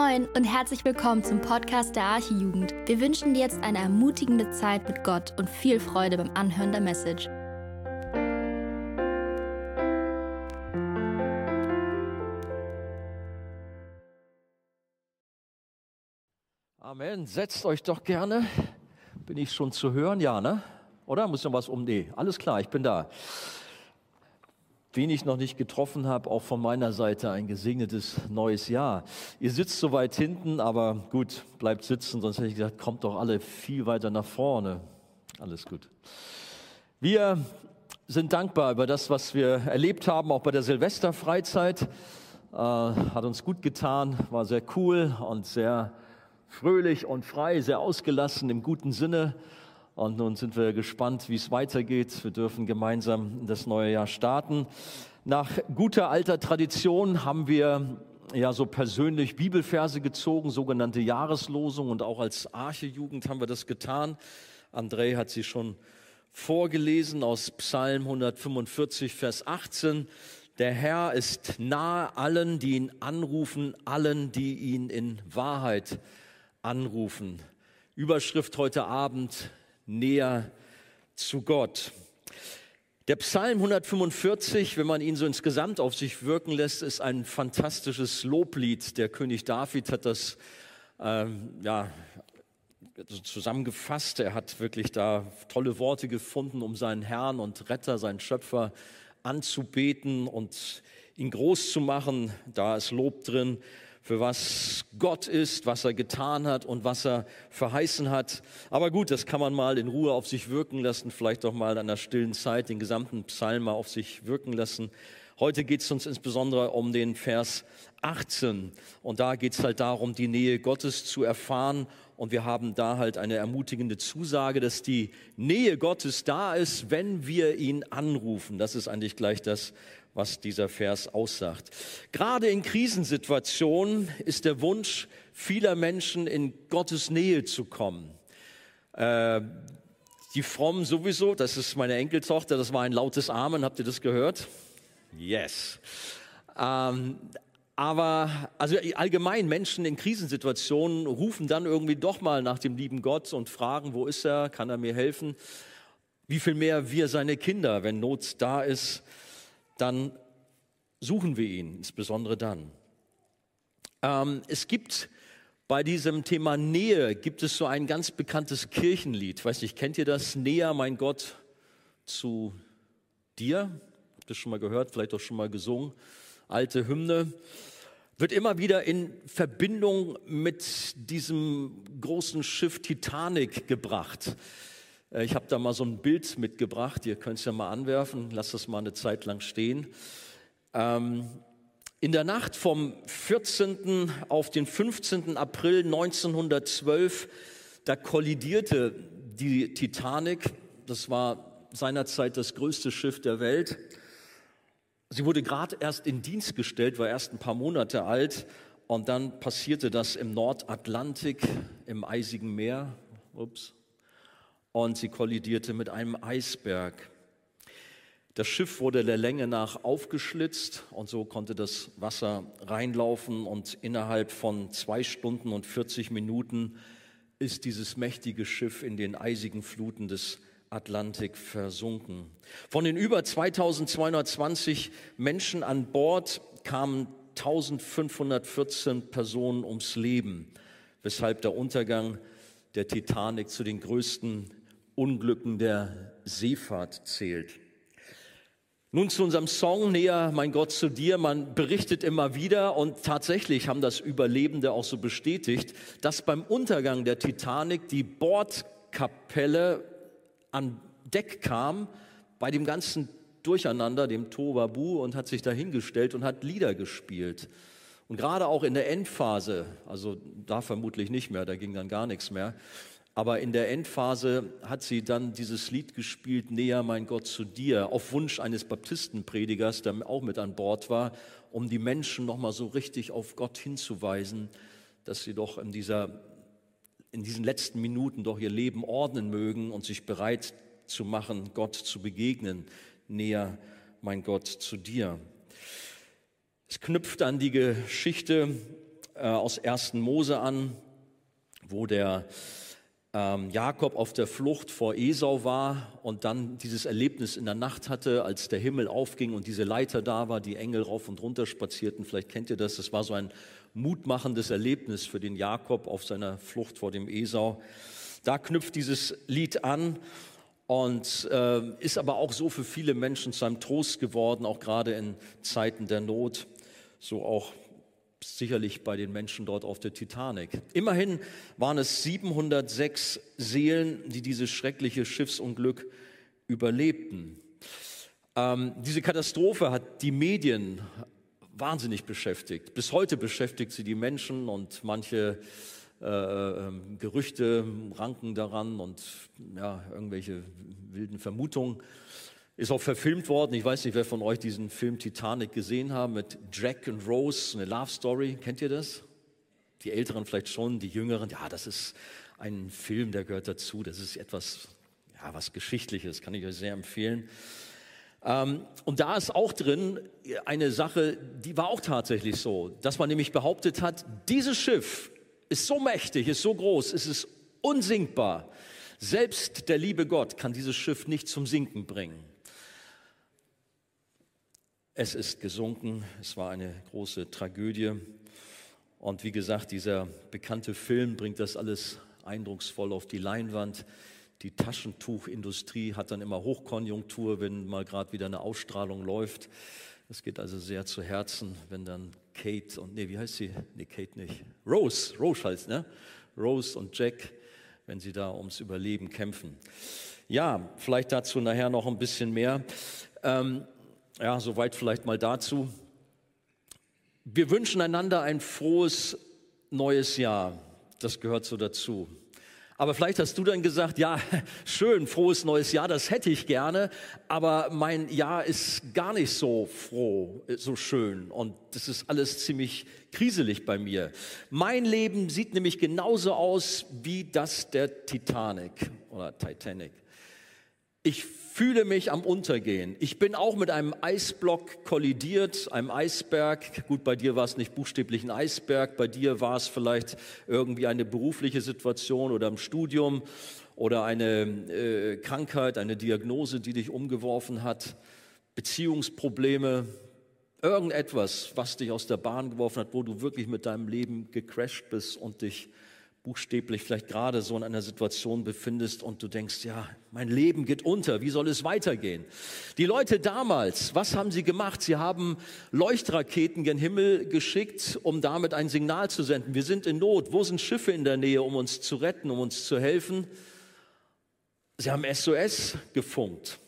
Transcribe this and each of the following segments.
Moin und herzlich willkommen zum Podcast der Archijugend. Wir wünschen dir jetzt eine ermutigende Zeit mit Gott und viel Freude beim Anhören der Message. Amen. Setzt euch doch gerne. Bin ich schon zu hören? Ja, ne? Oder muss noch was um? Nee, alles klar, ich bin da. Wen ich noch nicht getroffen habe, auch von meiner Seite ein gesegnetes neues Jahr. Ihr sitzt so weit hinten, aber gut, bleibt sitzen, sonst hätte ich gesagt, kommt doch alle viel weiter nach vorne. Alles gut. Wir sind dankbar über das, was wir erlebt haben, auch bei der Silvesterfreizeit. Äh, hat uns gut getan, war sehr cool und sehr fröhlich und frei, sehr ausgelassen im guten Sinne. Und nun sind wir gespannt, wie es weitergeht. Wir dürfen gemeinsam das neue Jahr starten. Nach guter alter Tradition haben wir ja so persönlich Bibelverse gezogen, sogenannte Jahreslosung und auch als Archejugend haben wir das getan. André hat sie schon vorgelesen aus Psalm 145, Vers 18. Der Herr ist nahe allen, die ihn anrufen, allen, die ihn in Wahrheit anrufen. Überschrift heute Abend, näher zu Gott. Der Psalm 145, wenn man ihn so insgesamt auf sich wirken lässt, ist ein fantastisches Loblied. Der König David hat das ähm, ja, zusammengefasst. Er hat wirklich da tolle Worte gefunden, um seinen Herrn und Retter, seinen Schöpfer anzubeten und ihn groß zu machen. Da ist Lob drin für was Gott ist, was er getan hat und was er verheißen hat. Aber gut, das kann man mal in Ruhe auf sich wirken lassen, vielleicht auch mal an der stillen Zeit den gesamten Psalm mal auf sich wirken lassen. Heute geht es uns insbesondere um den Vers 18 und da geht es halt darum, die Nähe Gottes zu erfahren und wir haben da halt eine ermutigende Zusage, dass die Nähe Gottes da ist, wenn wir ihn anrufen. Das ist eigentlich gleich das, was dieser Vers aussagt. Gerade in Krisensituationen ist der Wunsch vieler Menschen, in Gottes Nähe zu kommen. Äh, die Frommen sowieso, das ist meine Enkeltochter, das war ein lautes Amen, habt ihr das gehört? Yes. Ähm, aber also allgemein Menschen in Krisensituationen rufen dann irgendwie doch mal nach dem lieben Gott und fragen, wo ist er, kann er mir helfen? Wie viel mehr wir seine Kinder, wenn Not da ist, dann suchen wir ihn, insbesondere dann. Ähm, es gibt bei diesem Thema Nähe, gibt es so ein ganz bekanntes Kirchenlied. Weiß nicht, kennt ihr das? Näher, mein Gott, zu dir? Habt ihr schon mal gehört, vielleicht auch schon mal gesungen? Alte Hymne. Wird immer wieder in Verbindung mit diesem großen Schiff Titanic gebracht. Äh, ich habe da mal so ein Bild mitgebracht, ihr könnt es ja mal anwerfen, lasst das mal eine Zeit lang stehen. Ähm, in der Nacht vom 14. auf den 15. April 1912, da kollidierte die Titanic. Das war seinerzeit das größte Schiff der Welt. Sie wurde gerade erst in Dienst gestellt, war erst ein paar Monate alt. Und dann passierte das im Nordatlantik, im eisigen Meer. Ups, und sie kollidierte mit einem Eisberg. Das Schiff wurde der Länge nach aufgeschlitzt und so konnte das Wasser reinlaufen und innerhalb von zwei Stunden und 40 Minuten ist dieses mächtige Schiff in den eisigen Fluten des Atlantik versunken. Von den über 2220 Menschen an Bord kamen 1514 Personen ums Leben, weshalb der Untergang der Titanic zu den größten Unglücken der Seefahrt zählt. Nun zu unserem Song Näher, mein Gott, zu dir. Man berichtet immer wieder und tatsächlich haben das Überlebende auch so bestätigt, dass beim Untergang der Titanic die Bordkapelle an Deck kam bei dem ganzen Durcheinander, dem Tovabu und hat sich dahingestellt und hat Lieder gespielt. Und gerade auch in der Endphase, also da vermutlich nicht mehr, da ging dann gar nichts mehr, aber in der Endphase hat sie dann dieses Lied gespielt, Näher mein Gott zu dir, auf Wunsch eines Baptistenpredigers, der auch mit an Bord war, um die Menschen nochmal so richtig auf Gott hinzuweisen, dass sie doch in, dieser, in diesen letzten Minuten doch ihr Leben ordnen mögen und sich bereit zu machen, Gott zu begegnen. Näher mein Gott zu dir. Es knüpft an die Geschichte äh, aus 1. Mose an, wo der ähm, Jakob auf der Flucht vor Esau war und dann dieses Erlebnis in der Nacht hatte, als der Himmel aufging und diese Leiter da war, die Engel rauf und runter spazierten. Vielleicht kennt ihr das. Das war so ein mutmachendes Erlebnis für den Jakob auf seiner Flucht vor dem Esau. Da knüpft dieses Lied an und äh, ist aber auch so für viele Menschen zu einem Trost geworden, auch gerade in Zeiten der Not, so auch sicherlich bei den Menschen dort auf der Titanic. Immerhin waren es 706 Seelen, die dieses schreckliche Schiffsunglück überlebten. Ähm, diese Katastrophe hat die Medien wahnsinnig beschäftigt. Bis heute beschäftigt sie die Menschen und manche äh, ähm, Gerüchte ranken daran und ja, irgendwelche wilden Vermutungen. Ist auch verfilmt worden. Ich weiß nicht, wer von euch diesen Film Titanic gesehen hat mit Jack und Rose, eine Love Story. Kennt ihr das? Die Älteren vielleicht schon, die Jüngeren. Ja, das ist ein Film, der gehört dazu. Das ist etwas, ja, was Geschichtliches, kann ich euch sehr empfehlen. Ähm, und da ist auch drin eine Sache, die war auch tatsächlich so, dass man nämlich behauptet hat, dieses Schiff ist so mächtig, ist so groß, es ist unsinkbar. Selbst der liebe Gott kann dieses Schiff nicht zum Sinken bringen. Es ist gesunken, es war eine große Tragödie. Und wie gesagt, dieser bekannte Film bringt das alles eindrucksvoll auf die Leinwand. Die Taschentuchindustrie hat dann immer Hochkonjunktur, wenn mal gerade wieder eine Ausstrahlung läuft. Es geht also sehr zu Herzen, wenn dann Kate und, nee, wie heißt sie? Nee, Kate nicht. Rose, Rose heißt, ne? Rose und Jack, wenn sie da ums Überleben kämpfen. Ja, vielleicht dazu nachher noch ein bisschen mehr. Ähm, ja, soweit vielleicht mal dazu. Wir wünschen einander ein frohes neues Jahr. Das gehört so dazu. Aber vielleicht hast du dann gesagt, ja, schön, frohes neues Jahr, das hätte ich gerne, aber mein Jahr ist gar nicht so froh, so schön und das ist alles ziemlich kriselig bei mir. Mein Leben sieht nämlich genauso aus wie das der Titanic oder Titanic. Ich fühle mich am Untergehen. Ich bin auch mit einem Eisblock kollidiert, einem Eisberg. Gut, bei dir war es nicht buchstäblich ein Eisberg, bei dir war es vielleicht irgendwie eine berufliche Situation oder im Studium oder eine äh, Krankheit, eine Diagnose, die dich umgeworfen hat, Beziehungsprobleme, irgendetwas, was dich aus der Bahn geworfen hat, wo du wirklich mit deinem Leben gecrashed bist und dich buchstäblich vielleicht gerade so in einer Situation befindest und du denkst, ja, mein Leben geht unter, wie soll es weitergehen? Die Leute damals, was haben sie gemacht? Sie haben Leuchtraketen gen Himmel geschickt, um damit ein Signal zu senden. Wir sind in Not. Wo sind Schiffe in der Nähe, um uns zu retten, um uns zu helfen? Sie haben SOS gefunkt.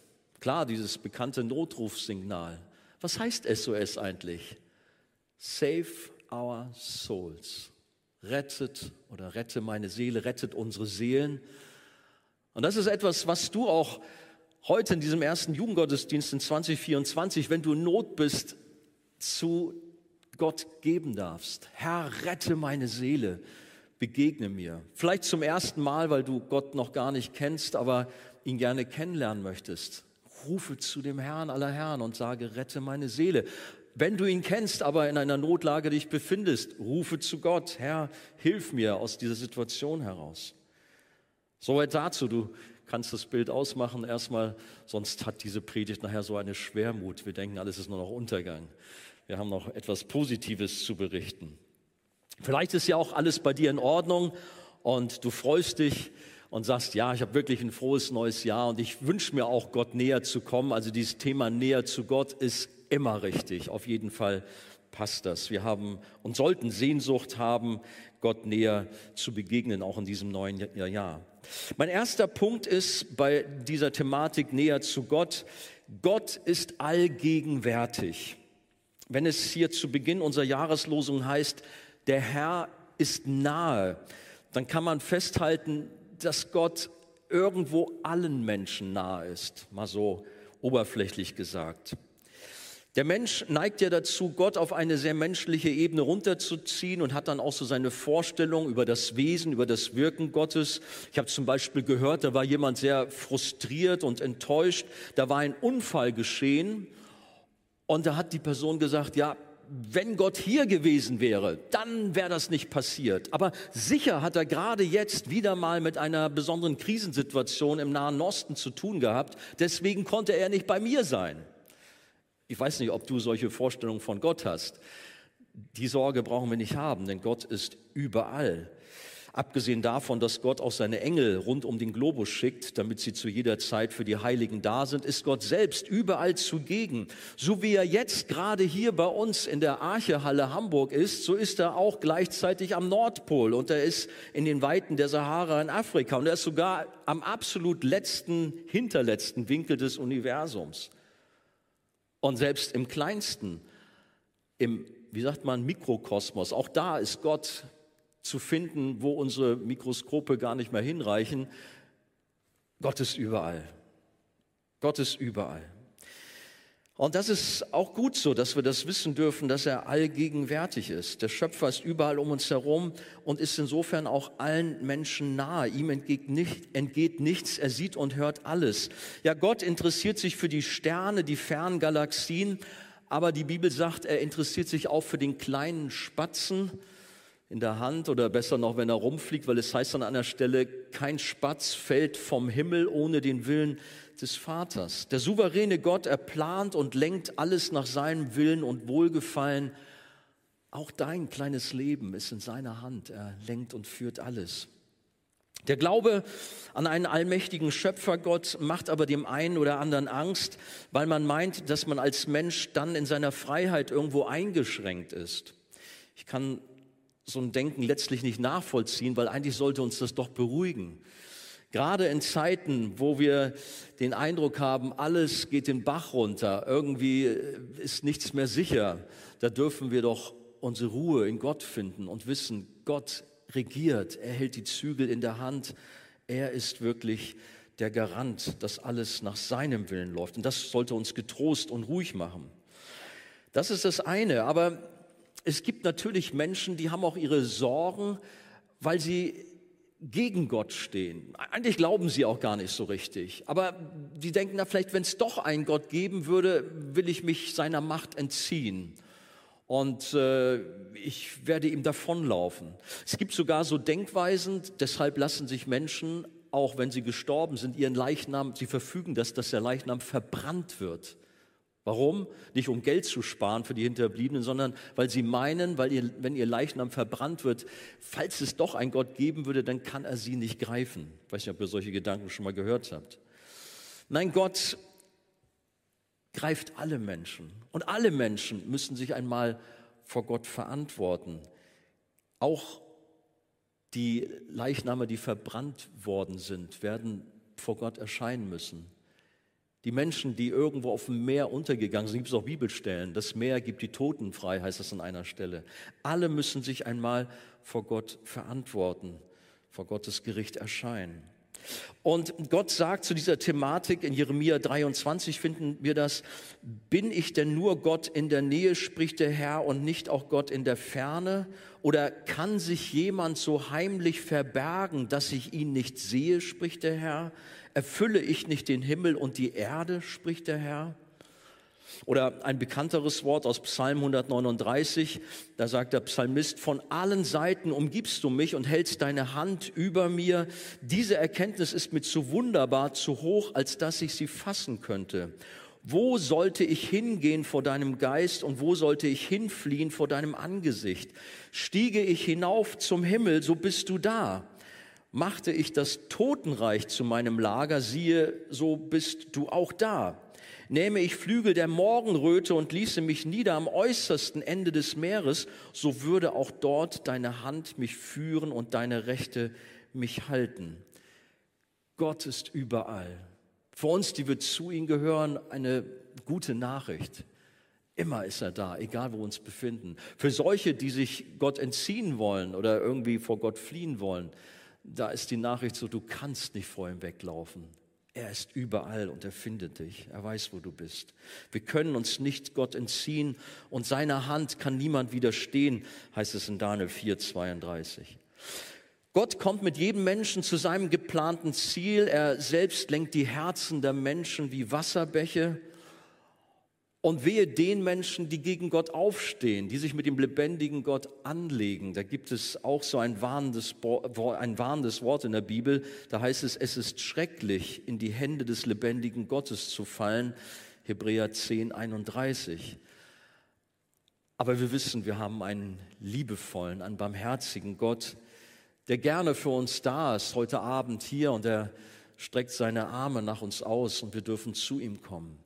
Klar, dieses bekannte Notrufsignal. Was heißt SOS eigentlich? Save our souls rettet oder rette meine Seele, rettet unsere Seelen. Und das ist etwas, was du auch heute in diesem ersten Jugendgottesdienst in 2024, wenn du in Not bist, zu Gott geben darfst. Herr, rette meine Seele, begegne mir. Vielleicht zum ersten Mal, weil du Gott noch gar nicht kennst, aber ihn gerne kennenlernen möchtest. Rufe zu dem Herrn aller Herren und sage, rette meine Seele. Wenn du ihn kennst, aber in einer Notlage dich befindest, rufe zu Gott, Herr, hilf mir aus dieser Situation heraus. Soweit dazu, du kannst das Bild ausmachen erstmal, sonst hat diese Predigt nachher so eine Schwermut. Wir denken, alles ist nur noch Untergang. Wir haben noch etwas Positives zu berichten. Vielleicht ist ja auch alles bei dir in Ordnung und du freust dich und sagst, ja, ich habe wirklich ein frohes neues Jahr und ich wünsche mir auch, Gott näher zu kommen. Also dieses Thema näher zu Gott ist immer richtig. Auf jeden Fall passt das. Wir haben und sollten Sehnsucht haben, Gott näher zu begegnen, auch in diesem neuen Jahr. Mein erster Punkt ist bei dieser Thematik näher zu Gott. Gott ist allgegenwärtig. Wenn es hier zu Beginn unserer Jahreslosung heißt, der Herr ist nahe, dann kann man festhalten, dass Gott irgendwo allen Menschen nahe ist, mal so oberflächlich gesagt. Der Mensch neigt ja dazu, Gott auf eine sehr menschliche Ebene runterzuziehen und hat dann auch so seine Vorstellung über das Wesen, über das Wirken Gottes. Ich habe zum Beispiel gehört, da war jemand sehr frustriert und enttäuscht. Da war ein Unfall geschehen und da hat die Person gesagt, ja, wenn Gott hier gewesen wäre, dann wäre das nicht passiert. Aber sicher hat er gerade jetzt wieder mal mit einer besonderen Krisensituation im Nahen Osten zu tun gehabt. Deswegen konnte er nicht bei mir sein. Ich weiß nicht, ob du solche Vorstellungen von Gott hast. Die Sorge brauchen wir nicht haben, denn Gott ist überall. Abgesehen davon, dass Gott auch seine Engel rund um den Globus schickt, damit sie zu jeder Zeit für die Heiligen da sind, ist Gott selbst überall zugegen. So wie er jetzt gerade hier bei uns in der Archehalle Hamburg ist, so ist er auch gleichzeitig am Nordpol und er ist in den Weiten der Sahara in Afrika und er ist sogar am absolut letzten, hinterletzten Winkel des Universums. Und selbst im kleinsten, im, wie sagt man, Mikrokosmos, auch da ist Gott zu finden, wo unsere Mikroskope gar nicht mehr hinreichen. Gott ist überall. Gott ist überall. Und das ist auch gut so, dass wir das wissen dürfen, dass er allgegenwärtig ist. Der Schöpfer ist überall um uns herum und ist insofern auch allen Menschen nahe. Ihm entgeht, nicht, entgeht nichts, er sieht und hört alles. Ja, Gott interessiert sich für die Sterne, die fernen Galaxien, aber die Bibel sagt, er interessiert sich auch für den kleinen Spatzen, in der Hand oder besser noch, wenn er rumfliegt, weil es heißt an einer Stelle, kein Spatz fällt vom Himmel ohne den Willen des Vaters. Der souveräne Gott, er plant und lenkt alles nach seinem Willen und Wohlgefallen. Auch dein kleines Leben ist in seiner Hand. Er lenkt und führt alles. Der Glaube an einen allmächtigen Schöpfergott macht aber dem einen oder anderen Angst, weil man meint, dass man als Mensch dann in seiner Freiheit irgendwo eingeschränkt ist. Ich kann so ein Denken letztlich nicht nachvollziehen, weil eigentlich sollte uns das doch beruhigen. Gerade in Zeiten, wo wir den Eindruck haben, alles geht den Bach runter, irgendwie ist nichts mehr sicher, da dürfen wir doch unsere Ruhe in Gott finden und wissen, Gott regiert, er hält die Zügel in der Hand, er ist wirklich der Garant, dass alles nach seinem Willen läuft. Und das sollte uns getrost und ruhig machen. Das ist das eine. Aber es gibt natürlich Menschen, die haben auch ihre Sorgen, weil sie gegen Gott stehen. Eigentlich glauben sie auch gar nicht so richtig. Aber die denken, na vielleicht, wenn es doch einen Gott geben würde, will ich mich seiner Macht entziehen. Und äh, ich werde ihm davonlaufen. Es gibt sogar so Denkweisen, deshalb lassen sich Menschen, auch wenn sie gestorben sind, ihren Leichnam, sie verfügen, dass, dass der Leichnam verbrannt wird. Warum? Nicht um Geld zu sparen für die Hinterbliebenen, sondern weil sie meinen, weil ihr, wenn ihr Leichnam verbrannt wird, falls es doch einen Gott geben würde, dann kann er sie nicht greifen. Ich weiß nicht, ob ihr solche Gedanken schon mal gehört habt. Nein, Gott greift alle Menschen. Und alle Menschen müssen sich einmal vor Gott verantworten. Auch die Leichname, die verbrannt worden sind, werden vor Gott erscheinen müssen. Die Menschen, die irgendwo auf dem Meer untergegangen sind, gibt es auch Bibelstellen. Das Meer gibt die Toten frei, heißt das an einer Stelle. Alle müssen sich einmal vor Gott verantworten, vor Gottes Gericht erscheinen. Und Gott sagt zu dieser Thematik in Jeremia 23 finden wir das, bin ich denn nur Gott in der Nähe, spricht der Herr, und nicht auch Gott in der Ferne? Oder kann sich jemand so heimlich verbergen, dass ich ihn nicht sehe, spricht der Herr? Erfülle ich nicht den Himmel und die Erde, spricht der Herr? Oder ein bekannteres Wort aus Psalm 139, da sagt der Psalmist, von allen Seiten umgibst du mich und hältst deine Hand über mir. Diese Erkenntnis ist mir zu wunderbar, zu hoch, als dass ich sie fassen könnte. Wo sollte ich hingehen vor deinem Geist und wo sollte ich hinfliehen vor deinem Angesicht? Stiege ich hinauf zum Himmel, so bist du da. Machte ich das Totenreich zu meinem Lager, siehe, so bist du auch da nähme ich Flügel der Morgenröte und ließe mich nieder am äußersten Ende des Meeres, so würde auch dort deine Hand mich führen und deine Rechte mich halten. Gott ist überall. Für uns, die wir zu ihm gehören, eine gute Nachricht. Immer ist er da, egal wo wir uns befinden. Für solche, die sich Gott entziehen wollen oder irgendwie vor Gott fliehen wollen, da ist die Nachricht so, du kannst nicht vor ihm weglaufen. Er ist überall und er findet dich. Er weiß, wo du bist. Wir können uns nicht Gott entziehen und seiner Hand kann niemand widerstehen, heißt es in Daniel 4, 32. Gott kommt mit jedem Menschen zu seinem geplanten Ziel. Er selbst lenkt die Herzen der Menschen wie Wasserbäche. Und wehe den Menschen, die gegen Gott aufstehen, die sich mit dem lebendigen Gott anlegen. Da gibt es auch so ein warnendes, ein warnendes Wort in der Bibel. Da heißt es, es ist schrecklich, in die Hände des lebendigen Gottes zu fallen. Hebräer 10, 31. Aber wir wissen, wir haben einen liebevollen, einen barmherzigen Gott, der gerne für uns da ist, heute Abend hier und er streckt seine Arme nach uns aus und wir dürfen zu ihm kommen.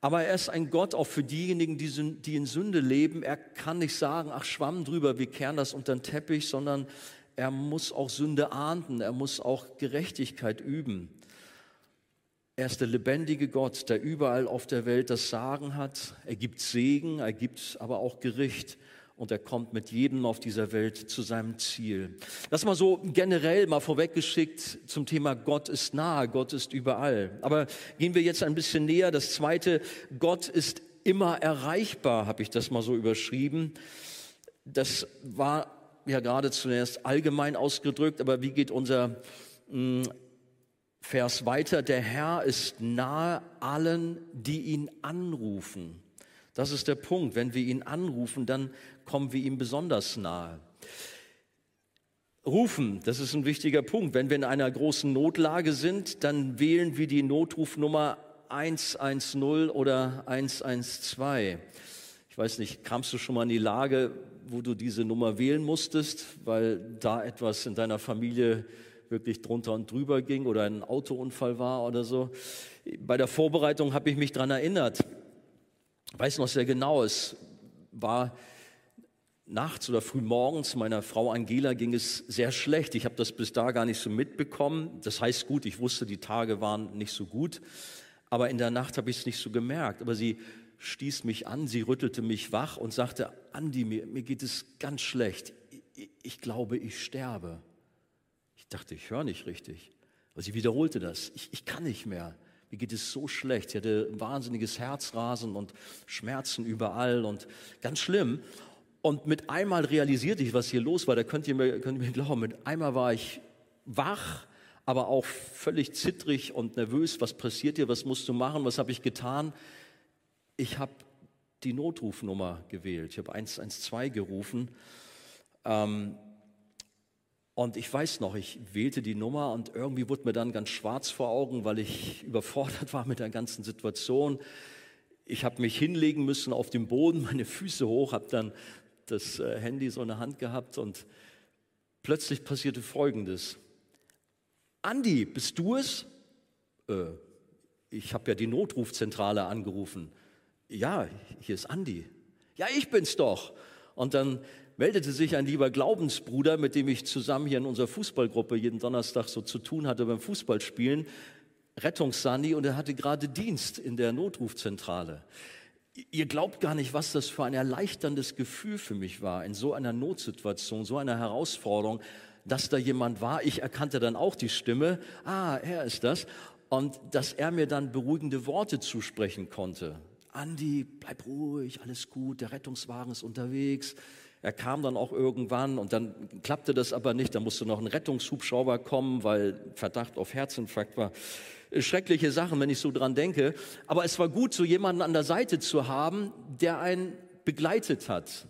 Aber er ist ein Gott auch für diejenigen, die, in Sünde leben. Er kann nicht sagen, ach Schwamm drüber, wir kehren das unter den Teppich, sondern er muss auch Sünde ahnden, er muss auch Gerechtigkeit üben. Er ist der lebendige Gott, der überall auf der Welt das Sagen hat. Er gibt Segen, er gibt aber auch Gericht und er kommt mit jedem auf dieser Welt zu seinem Ziel. Das mal so generell mal vorweggeschickt zum Thema Gott ist nahe, Gott ist überall. Aber gehen wir jetzt ein bisschen näher. Das zweite, Gott ist immer erreichbar, habe ich das mal so überschrieben. Das war ja gerade zuerst allgemein ausgedrückt, aber wie geht unser mh, hm, Vers weiter? Der Herr ist nahe allen, die ihn anrufen. Das ist der Punkt. Wenn wir ihn anrufen, dann kommen wir ihm besonders nahe. Rufen, das ist ein wichtiger Punkt. Wenn wir in einer großen Notlage sind, dann wählen wir die Notrufnummer 110 oder 112. Ich weiß nicht, kamst du schon mal in die Lage, wo du diese Nummer wählen musstest, weil da etwas in deiner Familie wirklich drunter und drüber ging oder ein Autounfall war oder so? Bei der Vorbereitung habe ich mich daran erinnert weiß noch sehr genau, es war nachts oder früh morgens, meiner Frau Angela ging es sehr schlecht. Ich habe das bis da gar nicht so mitbekommen. Das heißt gut, ich wusste, die Tage waren nicht so gut, aber in der Nacht habe ich es nicht so gemerkt. Aber sie stieß mich an, sie rüttelte mich wach und sagte, Andi, mir, mir geht es ganz schlecht. Ich, ich glaube, ich sterbe. Ich dachte, ich höre nicht richtig. Aber sie wiederholte das. Ich, ich kann nicht mehr mir geht es so schlecht. Sie hatte wahnsinniges Herzrasen und Schmerzen überall und ganz schlimm. Und mit einmal realisierte ich, was hier los war. Da könnt ihr mir, könnt ihr mir glauben, mit einmal war ich wach, aber auch völlig zittrig und nervös. Was passiert hier? Was musst du machen? Was habe ich getan? Ich habe die Notrufnummer gewählt. Ich habe 112 gerufen. Ähm, und ich weiß noch, ich wählte die Nummer und irgendwie wurde mir dann ganz schwarz vor Augen, weil ich überfordert war mit der ganzen Situation. Ich habe mich hinlegen müssen auf dem Boden, meine Füße hoch, habe dann das äh, Handy so in der Hand gehabt und plötzlich passierte Folgendes. Andi, bist du es? Äh, ich habe ja die Notrufzentrale angerufen. Ja, hier ist Andi. Ja, ich bin's doch. Und dann meldete sich ein lieber Glaubensbruder, mit dem ich zusammen hier in unserer Fußballgruppe jeden Donnerstag so zu tun hatte beim Fußballspielen, Rettungssani, und er hatte gerade Dienst in der Notrufzentrale. Ihr glaubt gar nicht, was das für ein erleichterndes Gefühl für mich war, in so einer Notsituation, so einer Herausforderung, dass da jemand war. Ich erkannte dann auch die Stimme. Ah, er ist das. Und dass er mir dann beruhigende Worte zusprechen konnte. Andi, bleib ruhig, alles gut, der Rettungswagen ist unterwegs. Er kam dann auch irgendwann und dann klappte das aber nicht. Da musste noch ein Rettungshubschrauber kommen, weil Verdacht auf Herzinfarkt war. Schreckliche Sachen, wenn ich so dran denke. Aber es war gut, so jemanden an der Seite zu haben, der einen begleitet hat.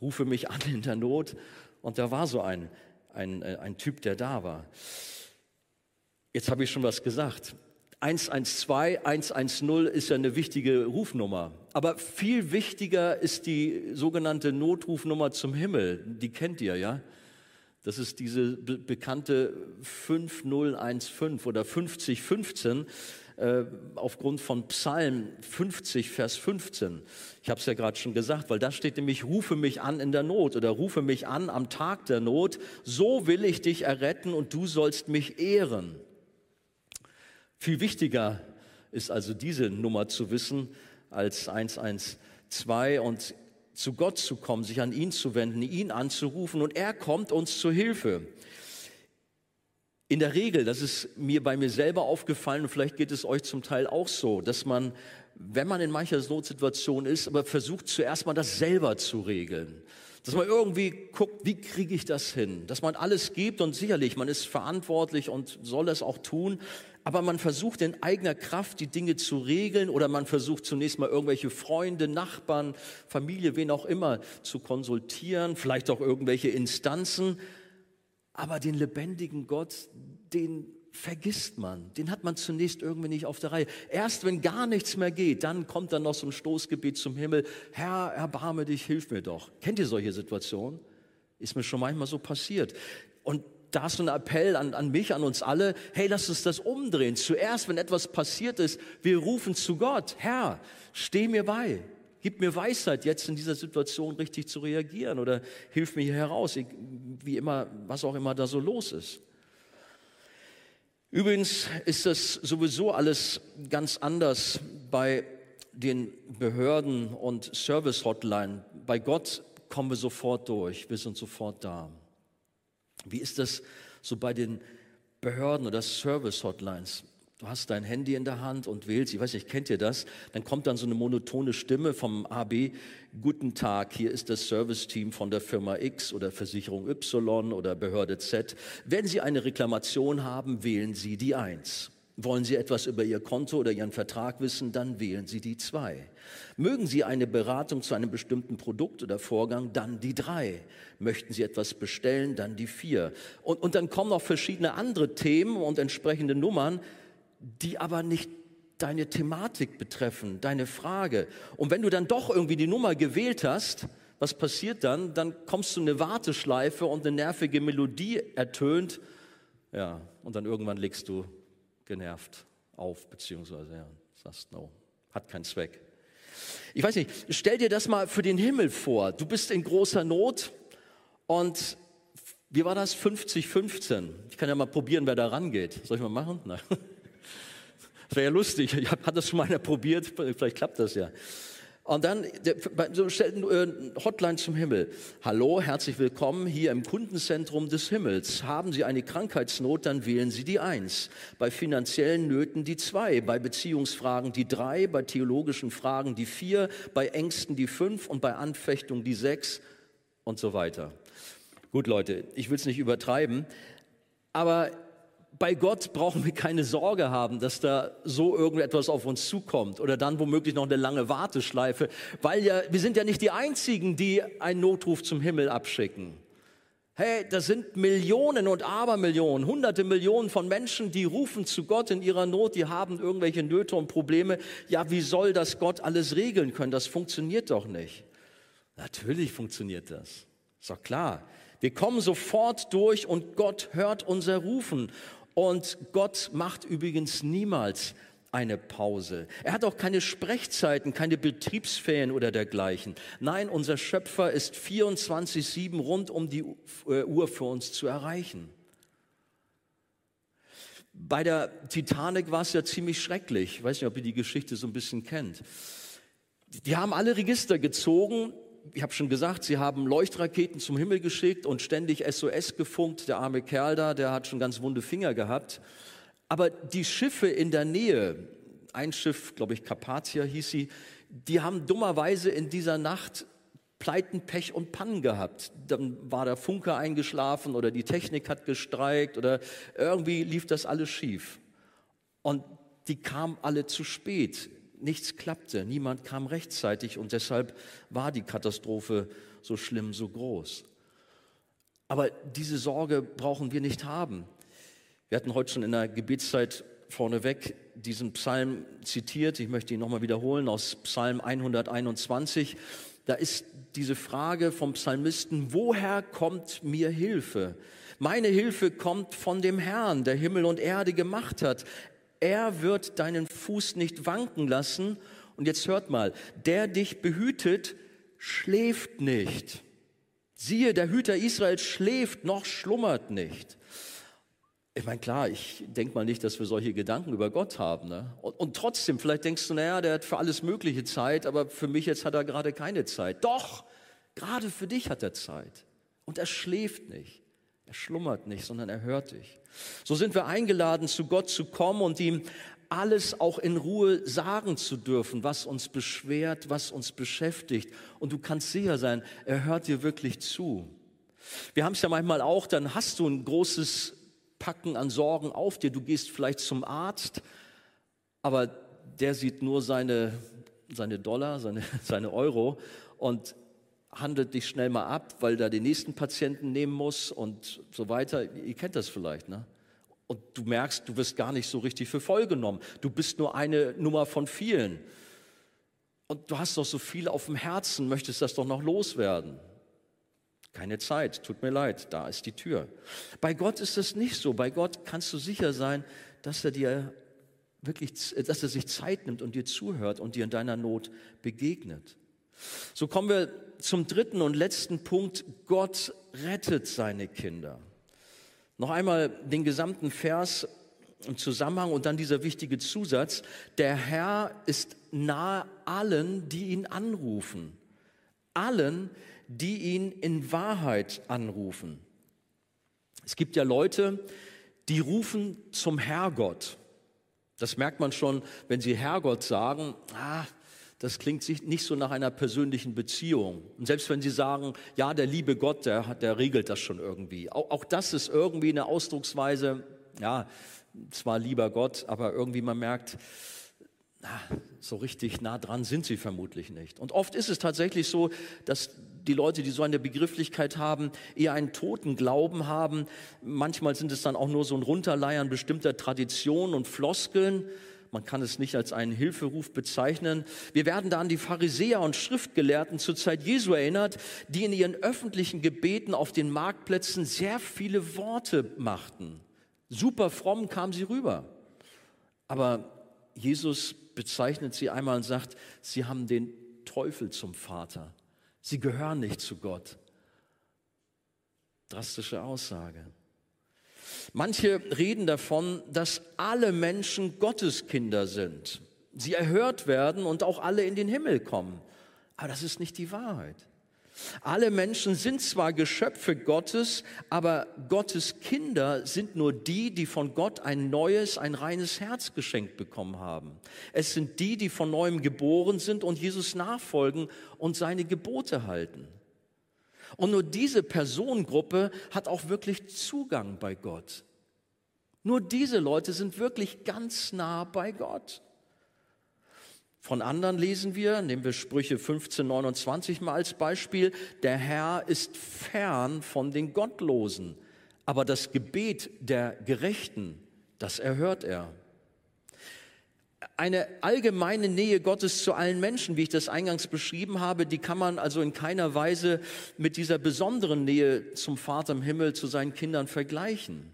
Rufe mich an in der Not. Und da war so ein, ein, äh, ein Typ, der da war. Jetzt habe ich schon was gesagt. 112, 110 ist ja eine wichtige Rufnummer. Aber viel wichtiger ist die sogenannte Notrufnummer zum Himmel. Die kennt ihr, ja? Das ist diese be bekannte 5015 oder 5015 äh, aufgrund von Psalm 50, Vers 15. Ich habe es ja gerade schon gesagt, weil da steht nämlich, rufe mich an in der Not oder rufe mich an am Tag der Not. So will ich dich erretten und du sollst mich ehren. Viel wichtiger ist also diese Nummer zu wissen als 112 und zu Gott zu kommen, sich an ihn zu wenden, ihn anzurufen und er kommt uns zu Hilfe. In der Regel, das ist mir bei mir selber aufgefallen und vielleicht geht es euch zum Teil auch so, dass man, wenn man in mancher Notsituation ist, aber versucht zuerst mal das selber zu regeln. Dass man irgendwie guckt, wie kriege ich das hin? Dass man alles gibt und sicherlich, man ist verantwortlich und soll es auch tun, aber man versucht in eigener Kraft die Dinge zu regeln oder man versucht zunächst mal irgendwelche Freunde, Nachbarn, Familie, wen auch immer zu konsultieren, vielleicht auch irgendwelche Instanzen. Aber den lebendigen Gott, den vergisst man. Den hat man zunächst irgendwie nicht auf der Reihe. Erst wenn gar nichts mehr geht, dann kommt dann noch so ein Stoßgebet zum Himmel. Herr, erbarme dich, hilf mir doch. Kennt ihr solche Situationen? Ist mir schon manchmal so passiert. Und da ist ein Appell an, an mich, an uns alle, hey, lass uns das umdrehen. Zuerst, wenn etwas passiert ist, wir rufen zu Gott, Herr, steh mir bei. Gib mir Weisheit, jetzt in dieser Situation richtig zu reagieren oder hilf mir hier heraus, wie immer, was auch immer da so los ist. Übrigens ist das sowieso alles ganz anders bei den Behörden und Service-Hotline. Bei Gott kommen wir sofort durch, wir sind sofort da. Wie ist das so bei den Behörden oder Service-Hotlines? Du hast dein Handy in der Hand und wählst, ich weiß nicht, kennt ihr das? Dann kommt dann so eine monotone Stimme vom AB, guten Tag, hier ist das Serviceteam von der Firma X oder Versicherung Y oder Behörde Z. Wenn Sie eine Reklamation haben, wählen Sie die 1. Wollen Sie etwas über Ihr Konto oder Ihren Vertrag wissen, dann wählen Sie die 2. Mögen Sie eine Beratung zu einem bestimmten Produkt oder Vorgang, dann die 3. Möchten Sie etwas bestellen, dann die 4. Und, und dann kommen noch verschiedene andere Themen und entsprechende Nummern, die aber nicht deine Thematik betreffen, deine Frage. Und wenn du dann doch irgendwie die Nummer gewählt hast, was passiert dann? Dann kommst du in eine Warteschleife und eine nervige Melodie ertönt. Ja, und dann irgendwann legst du genervt auf, beziehungsweise ja, sagst, no, hat keinen Zweck. Ich weiß nicht, stell dir das mal für den Himmel vor. Du bist in großer Not und wie war das? 50, 15. Ich kann ja mal probieren, wer da rangeht. Soll ich mal machen? Nein. Das wäre ja lustig. Ich hat das schon mal probiert. Vielleicht klappt das ja. Und dann so äh, Hotline zum Himmel. Hallo, herzlich willkommen hier im Kundenzentrum des Himmels. Haben Sie eine Krankheitsnot, dann wählen Sie die Eins. Bei finanziellen Nöten die Zwei. Bei Beziehungsfragen die Drei. Bei theologischen Fragen die Vier. Bei Ängsten die Fünf und bei Anfechtung die Sechs und so weiter. Gut, Leute, ich will es nicht übertreiben, aber bei Gott brauchen wir keine Sorge haben, dass da so irgendetwas auf uns zukommt oder dann womöglich noch eine lange Warteschleife, weil ja, wir sind ja nicht die Einzigen, die einen Notruf zum Himmel abschicken. Hey, das sind Millionen und Abermillionen, hunderte Millionen von Menschen, die rufen zu Gott in ihrer Not, die haben irgendwelche Nöte und Probleme. Ja, wie soll das Gott alles regeln können? Das funktioniert doch nicht. Natürlich funktioniert das. Ist doch klar. Wir kommen sofort durch und Gott hört unser Rufen. Und Gott macht übrigens niemals eine Pause. Er hat auch keine Sprechzeiten, keine Betriebsferien oder dergleichen. Nein, unser Schöpfer ist 24-7 rund um die äh, Uhr für uns zu erreichen. Bei der Titanic war es ja ziemlich schrecklich. Ich weiß nicht, ob ihr die Geschichte so ein bisschen kennt. Die haben alle Register gezogen, ich habe schon gesagt, sie haben Leuchtraketen zum Himmel geschickt und ständig SOS gefunkt. Der arme Kerl da, der hat schon ganz wunde Finger gehabt. Aber die Schiffe in der Nähe, ein Schiff, glaube ich, Carpathia hieß sie, die haben dummerweise in dieser Nacht Pleiten, Pech und Pannen gehabt. Dann war der Funker eingeschlafen oder die Technik hat gestreikt oder irgendwie lief das alles schief. Und die kamen alle zu spät nichts klappte, niemand kam rechtzeitig und deshalb war die Katastrophe so schlimm, so groß. Aber diese Sorge brauchen wir nicht haben. Wir hatten heute schon in der Gebetszeit vorneweg diesen Psalm zitiert. Ich möchte ihn nochmal wiederholen aus Psalm 121. Da ist diese Frage vom Psalmisten, woher kommt mir Hilfe? Meine Hilfe kommt von dem Herrn, der Himmel und Erde gemacht hat. Er wird deinen Fuß nicht wanken lassen. Und jetzt hört mal, der dich behütet, schläft nicht. Siehe, der Hüter Israels schläft noch schlummert nicht. Ich meine, klar, ich denke mal nicht, dass wir solche Gedanken über Gott haben. Ne? Und, und, trotzdem, vielleicht denkst du, naja, der hat für alles Mögliche Zeit, aber für mich jetzt hat er gerade keine Zeit. Doch, gerade für dich hat er Zeit. Und er schläft nicht. Er schlummert nicht, sondern er hört dich. So sind wir eingeladen, zu Gott zu kommen und ihm alles auch in Ruhe sagen zu dürfen, was uns beschwert, was uns beschäftigt. Und du kannst sicher sein, er hört dir wirklich zu. Wir haben es ja manchmal auch, dann hast du ein großes packen an Sorgen auf dir. Du gehst vielleicht zum Arzt, aber der sieht nur seine, seine Dollar, seine, seine Euro und handelt dich schnell mal ab, weil er den nächsten Patienten nehmen muss und so weiter. Ihr kennt das vielleicht, ne? Und du merkst, du wirst gar nicht so richtig für voll genommen. Du bist nur eine Nummer von vielen. Und du hast doch so viel auf dem Herzen, möchtest das doch noch loswerden. Keine Zeit, tut mir leid, da ist die Tür. Bei Gott ist das nicht so. Bei Gott kannst du sicher sein, dass er dir wirklich, dass er sich Zeit nimmt und dir zuhört und dir in deiner Not begegnet. So kommen wir zum dritten und letzten Punkt. Gott rettet seine Kinder. Noch einmal den gesamten Vers im Zusammenhang und dann dieser wichtige Zusatz. Der Herr ist nahe allen, die ihn anrufen. Allen, die ihn in Wahrheit anrufen. Es gibt ja Leute, die rufen zum Herrgott. Das merkt man schon, wenn sie Herrgott sagen, ah, das klingt nicht so nach einer persönlichen Beziehung. Und selbst wenn sie sagen, ja, der liebe Gott, der, der regelt das schon irgendwie. Auch, auch das ist irgendwie eine Ausdrucksweise, ja, zwar lieber Gott, aber irgendwie man merkt, na, so richtig nah dran sind sie vermutlich nicht. Und oft ist es tatsächlich so, dass die Leute, die so eine Begrifflichkeit haben, eher einen toten Glauben haben. Manchmal sind es dann auch nur so ein Runterleiern bestimmter Traditionen und Floskeln. Man kann es nicht als einen Hilferuf bezeichnen. Wir werden da an die Pharisäer und Schriftgelehrten zur Zeit Jesu erinnert, die in ihren öffentlichen Gebeten auf den Marktplätzen sehr viele Worte machten. Super fromm kamen sie rüber. Aber Jesus bezeichnet sie einmal und sagt, sie haben den Teufel zum Vater. Sie gehören nicht zu Gott. Drastische Aussage. Manche reden davon, dass alle Menschen Gotteskinder sind. Sie erhört werden und auch alle in den Himmel kommen. Aber das ist nicht die Wahrheit. Alle Menschen sind zwar Geschöpfe Gottes, aber Gottes Kinder sind nur die, die von Gott ein neues, ein reines Herz geschenkt bekommen haben. Es sind die, die von neuem geboren sind und Jesus nachfolgen und seine Gebote halten. Und nur diese Personengruppe hat auch wirklich Zugang bei Gott. Nur diese Leute sind wirklich ganz nah bei Gott. Von anderen lesen wir, nehmen wir Sprüche 15, 29 mal als Beispiel, der Herr ist fern von den Gottlosen, aber das Gebet der Gerechten, das erhört er. Eine allgemeine Nähe Gottes zu allen Menschen, wie ich das eingangs beschrieben habe, die kann man also in keiner Weise mit dieser besonderen Nähe zum Vater im Himmel, zu seinen Kindern vergleichen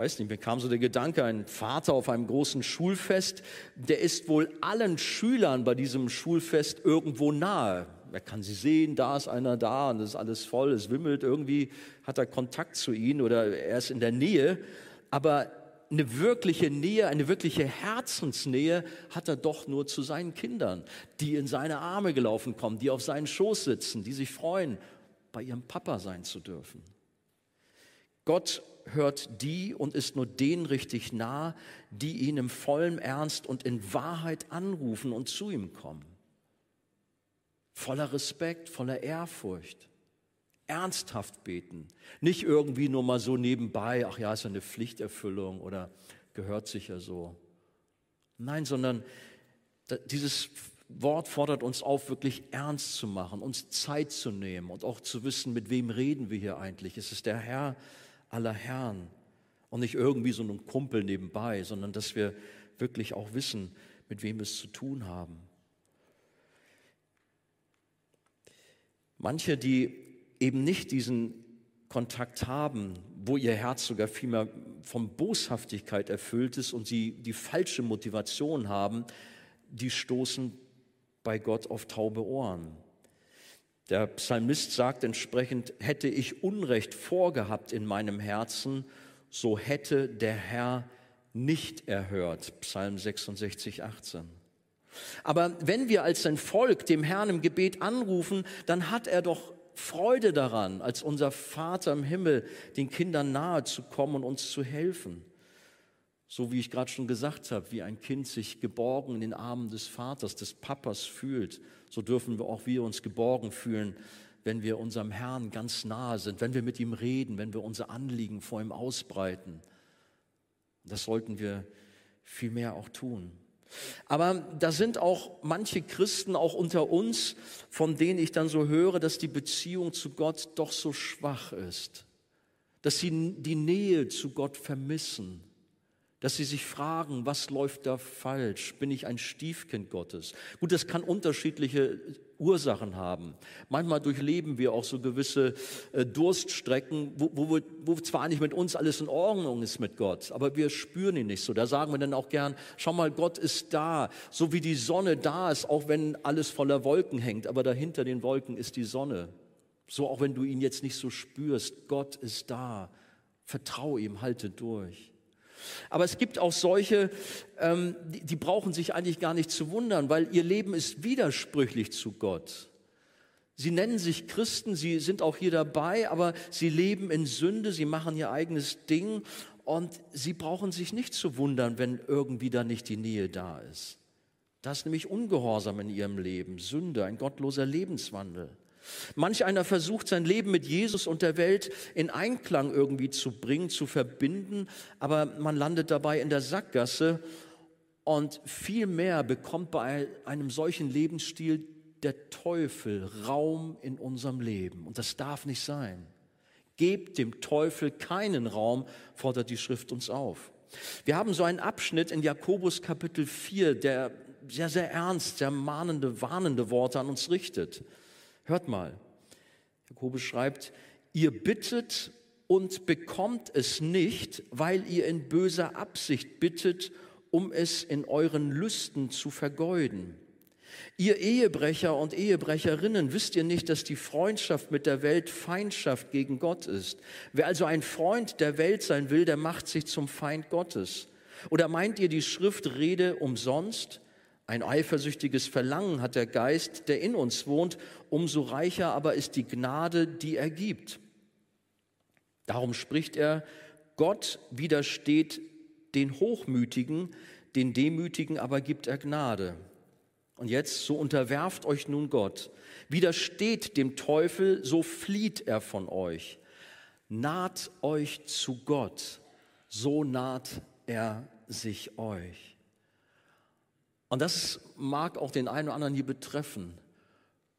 weiß nicht, mir kam so der Gedanke, ein Vater auf einem großen Schulfest, der ist wohl allen Schülern bei diesem Schulfest irgendwo nahe. Er kann sie sehen, da ist einer da und es ist alles voll, es wimmelt, irgendwie hat er Kontakt zu ihnen oder er ist in der Nähe. Aber eine wirkliche Nähe, eine wirkliche Herzensnähe hat er doch nur zu seinen Kindern, die in seine Arme gelaufen kommen, die auf seinen Schoß sitzen, die sich freuen, bei ihrem Papa sein zu dürfen. Gott hört die und ist nur denen richtig nah, die ihn im vollen Ernst und in Wahrheit anrufen und zu ihm kommen. Voller Respekt, voller Ehrfurcht. Ernsthaft beten. Nicht irgendwie nur mal so nebenbei, ach ja, ist eine Pflichterfüllung oder gehört sicher so. Nein, sondern dieses Wort fordert uns auf, wirklich ernst zu machen, uns Zeit zu nehmen und auch zu wissen, mit wem reden wir hier eigentlich. Es ist der Herr, aller Herren und nicht irgendwie so ein Kumpel nebenbei, sondern dass wir wirklich auch wissen, mit wem wir es zu tun haben. Manche, die eben nicht diesen Kontakt haben, wo ihr Herz sogar vielmehr von Boshaftigkeit erfüllt ist und sie die falsche Motivation haben, die stoßen bei Gott auf taube Ohren. Der Psalmist sagt entsprechend, hätte ich Unrecht vorgehabt in meinem Herzen, so hätte der Herr nicht erhört. Psalm 66, 18. Aber wenn wir als sein Volk dem Herrn im Gebet anrufen, dann hat er doch Freude daran, als unser Vater im Himmel den Kindern nahe zu kommen und uns zu helfen. So wie ich gerade schon gesagt habe, wie ein Kind sich geborgen in den Armen des Vaters, des Papas fühlt, so dürfen wir auch wir uns geborgen fühlen, wenn wir unserem Herrn ganz nahe sind, wenn wir mit ihm reden, wenn wir unser Anliegen vor ihm ausbreiten. Das sollten wir viel mehr auch tun. Aber da sind auch manche Christen auch unter uns, von denen ich dann so höre, dass die Beziehung zu Gott doch so schwach ist, dass sie die Nähe zu Gott vermissen, dass sie sich fragen, was läuft da falsch? Bin ich ein Stiefkind Gottes? Gut, das kann unterschiedliche Ursachen haben. Manchmal durchleben wir auch so gewisse äh, Durststrecken, wo, wo, wo zwar nicht mit uns alles in Ordnung ist mit Gott, aber wir spüren ihn nicht so. Da sagen wir dann auch gern, schau mal, Gott ist da, so wie die Sonne da ist, auch wenn alles voller Wolken hängt, aber dahinter den Wolken ist die Sonne. So auch wenn du ihn jetzt nicht so spürst, Gott ist da. Vertrau ihm, halte durch. Aber es gibt auch solche, ähm, die, die brauchen sich eigentlich gar nicht zu wundern, weil ihr Leben ist widersprüchlich zu Gott. Sie nennen sich Christen, sie sind auch hier dabei, aber sie leben in Sünde, sie machen ihr eigenes Ding und sie brauchen sich nicht zu wundern, wenn irgendwie da nicht die Nähe da ist. Das ist nämlich Ungehorsam in ihrem Leben, Sünde, ein gottloser Lebenswandel. Manch einer versucht sein Leben mit Jesus und der Welt in Einklang irgendwie zu bringen, zu verbinden, aber man landet dabei in der Sackgasse und viel mehr bekommt bei einem solchen Lebensstil der Teufel Raum in unserem Leben. Und das darf nicht sein. Gebt dem Teufel keinen Raum, fordert die Schrift uns auf. Wir haben so einen Abschnitt in Jakobus Kapitel 4, der sehr, sehr ernst, sehr mahnende, warnende Worte an uns richtet. Hört mal, Jakobus schreibt, ihr bittet und bekommt es nicht, weil ihr in böser Absicht bittet, um es in euren Lüsten zu vergeuden. Ihr Ehebrecher und Ehebrecherinnen, wisst ihr nicht, dass die Freundschaft mit der Welt Feindschaft gegen Gott ist? Wer also ein Freund der Welt sein will, der macht sich zum Feind Gottes. Oder meint ihr, die Schrift rede umsonst? Ein eifersüchtiges Verlangen hat der Geist, der in uns wohnt, umso reicher aber ist die Gnade, die er gibt. Darum spricht er, Gott widersteht den Hochmütigen, den Demütigen aber gibt er Gnade. Und jetzt, so unterwerft euch nun Gott, widersteht dem Teufel, so flieht er von euch. Naht euch zu Gott, so naht er sich euch. Und das mag auch den einen oder anderen hier betreffen.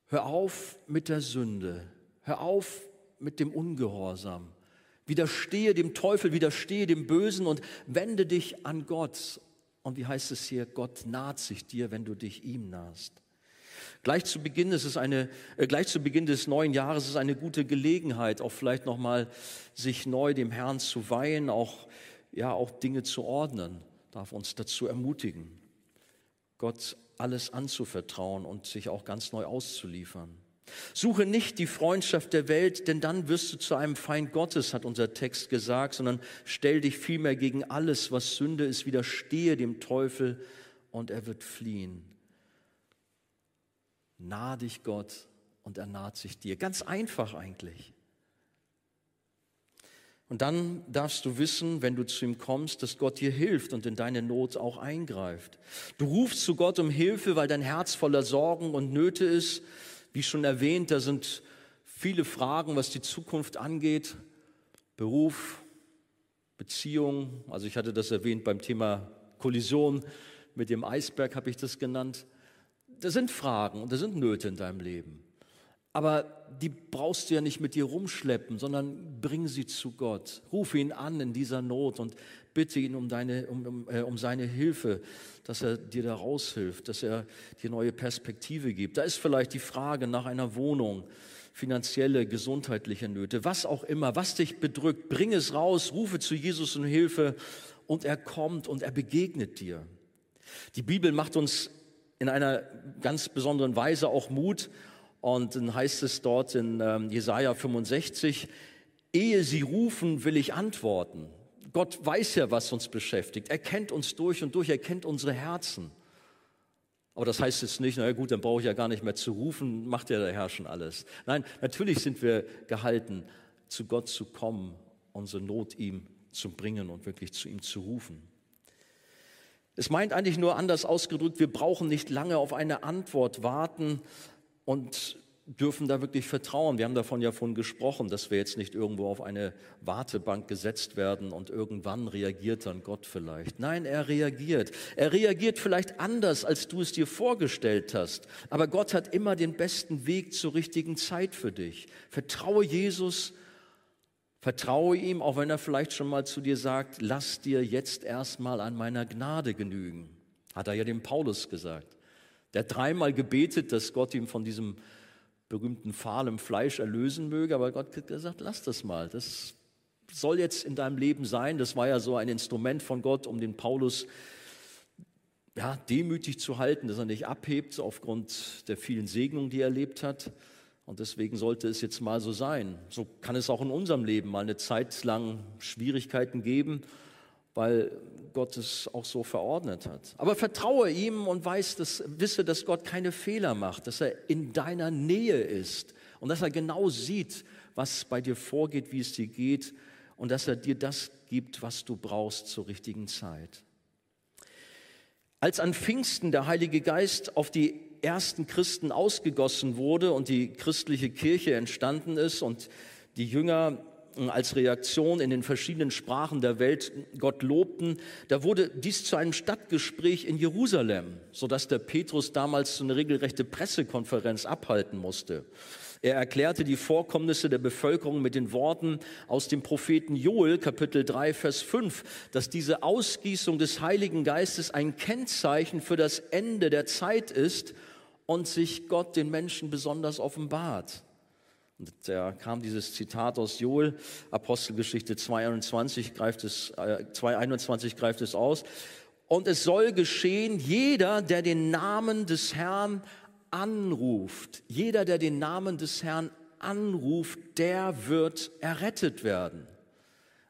Hör auf mit der Sünde. Hör auf mit dem Ungehorsam. Widerstehe dem Teufel, widerstehe dem Bösen und wende dich an Gott. Und wie heißt es hier? Gott naht sich dir, wenn du dich ihm nahst. Gleich zu Beginn ist es eine, äh, gleich zu Beginn des neuen Jahres ist eine gute Gelegenheit, auch vielleicht nochmal sich neu dem Herrn zu weihen, auch, ja, auch Dinge zu ordnen, darf uns dazu ermutigen. Gott alles anzuvertrauen und sich auch ganz neu auszuliefern. Suche nicht die Freundschaft der Welt, denn dann wirst du zu einem Feind Gottes, hat unser Text gesagt, sondern stell dich vielmehr gegen alles, was Sünde ist, widerstehe dem Teufel und er wird fliehen. Nah dich Gott und er naht sich dir. Ganz einfach eigentlich. Und dann darfst du wissen, wenn du zu ihm kommst, dass Gott dir hilft und in deine Not auch eingreift. Du rufst zu Gott um Hilfe, weil dein Herz voller Sorgen und Nöte ist. Wie schon erwähnt, da sind viele Fragen, was die Zukunft angeht. Beruf, Beziehung. Also ich hatte das erwähnt beim Thema Kollision mit dem Eisberg, habe ich das genannt. Da sind Fragen und da sind Nöte in deinem Leben. Aber die brauchst du ja nicht mit dir rumschleppen, sondern bring sie zu Gott. Rufe ihn an in dieser Not und bitte ihn um, deine, um, um, äh, um seine Hilfe, dass er dir da raushilft, dass er dir neue Perspektive gibt. Da ist vielleicht die Frage nach einer Wohnung, finanzielle, gesundheitliche Nöte, was auch immer, was dich bedrückt, bring es raus, rufe zu Jesus um Hilfe und er kommt und er begegnet dir. Die Bibel macht uns in einer ganz besonderen Weise auch Mut und dann heißt es dort in ähm, Jesaja 65, ehe sie rufen, will ich antworten. Gott weiß ja, was uns beschäftigt. Er kennt uns durch und durch, er kennt unsere Herzen. Aber das heißt jetzt nicht, naja gut, dann brauche ich ja gar nicht mehr zu rufen, macht ja der Herr schon alles. Nein, natürlich sind wir gehalten, zu Gott zu kommen, unsere Not ihm zu bringen und wirklich zu ihm zu rufen. Es meint eigentlich nur anders ausgedrückt, wir brauchen nicht lange auf eine Antwort warten, und dürfen da wirklich vertrauen. Wir haben davon ja vorhin gesprochen, dass wir jetzt nicht irgendwo auf eine Wartebank gesetzt werden und irgendwann reagiert dann Gott vielleicht. Nein, er reagiert. Er reagiert vielleicht anders, als du es dir vorgestellt hast. Aber Gott hat immer den besten Weg zur richtigen Zeit für dich. Vertraue Jesus, vertraue ihm, auch wenn er vielleicht schon mal zu dir sagt, lass dir jetzt erstmal an meiner Gnade genügen. Hat er ja dem Paulus gesagt. Der hat dreimal gebetet, dass Gott ihm von diesem berühmten fahlem Fleisch erlösen möge, aber Gott hat gesagt, lass das mal. Das soll jetzt in deinem Leben sein. Das war ja so ein Instrument von Gott, um den Paulus ja, demütig zu halten, dass er nicht abhebt aufgrund der vielen Segnungen, die er erlebt hat. Und deswegen sollte es jetzt mal so sein. So kann es auch in unserem Leben mal eine Zeit lang Schwierigkeiten geben, weil Gott es auch so verordnet hat. Aber vertraue ihm und weiß, dass, wisse, dass Gott keine Fehler macht, dass er in deiner Nähe ist und dass er genau sieht, was bei dir vorgeht, wie es dir geht und dass er dir das gibt, was du brauchst zur richtigen Zeit. Als an Pfingsten der Heilige Geist auf die ersten Christen ausgegossen wurde und die christliche Kirche entstanden ist und die Jünger als Reaktion in den verschiedenen Sprachen der Welt Gott lobten, da wurde dies zu einem Stadtgespräch in Jerusalem, sodass der Petrus damals so eine regelrechte Pressekonferenz abhalten musste. Er erklärte die Vorkommnisse der Bevölkerung mit den Worten aus dem Propheten Joel, Kapitel 3, Vers 5, dass diese Ausgießung des Heiligen Geistes ein Kennzeichen für das Ende der Zeit ist und sich Gott den Menschen besonders offenbart. Und da kam dieses Zitat aus Joel, Apostelgeschichte 221 greift es, äh, 221 greift es aus. Und es soll geschehen, jeder, der den Namen des Herrn anruft, jeder, der den Namen des Herrn anruft, der wird errettet werden.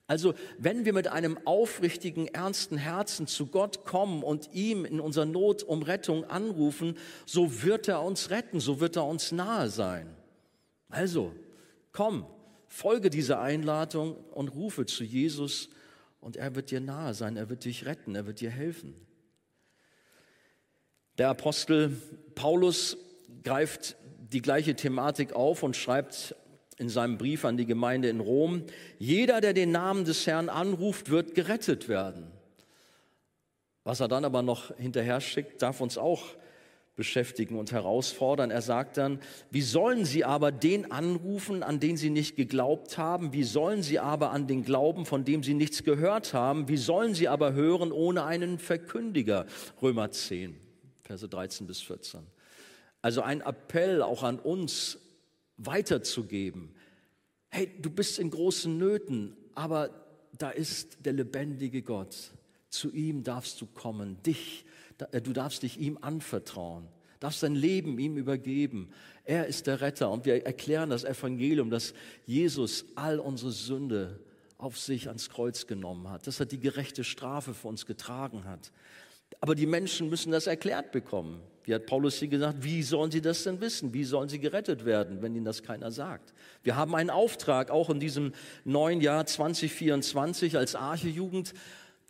Also wenn wir mit einem aufrichtigen, ernsten Herzen zu Gott kommen und ihm in unserer Not um Rettung anrufen, so wird er uns retten, so wird er uns nahe sein. Also, komm, folge dieser Einladung und rufe zu Jesus und er wird dir nahe sein, er wird dich retten, er wird dir helfen. Der Apostel Paulus greift die gleiche Thematik auf und schreibt in seinem Brief an die Gemeinde in Rom, jeder, der den Namen des Herrn anruft, wird gerettet werden. Was er dann aber noch hinterher schickt, darf uns auch beschäftigen und herausfordern. Er sagt dann, wie sollen sie aber den anrufen, an den sie nicht geglaubt haben? Wie sollen sie aber an den glauben, von dem sie nichts gehört haben? Wie sollen sie aber hören ohne einen Verkündiger? Römer 10, Verse 13 bis 14. Also ein Appell auch an uns weiterzugeben. Hey, du bist in großen Nöten, aber da ist der lebendige Gott. Zu ihm darfst du kommen, dich du darfst dich ihm anvertrauen, darfst dein Leben ihm übergeben. Er ist der Retter und wir erklären das Evangelium, dass Jesus all unsere Sünde auf sich ans Kreuz genommen hat, dass er die gerechte Strafe für uns getragen hat. Aber die Menschen müssen das erklärt bekommen. Wie hat Paulus hier gesagt, wie sollen sie das denn wissen? Wie sollen sie gerettet werden, wenn ihnen das keiner sagt? Wir haben einen Auftrag, auch in diesem neuen Jahr 2024 als Archejugend,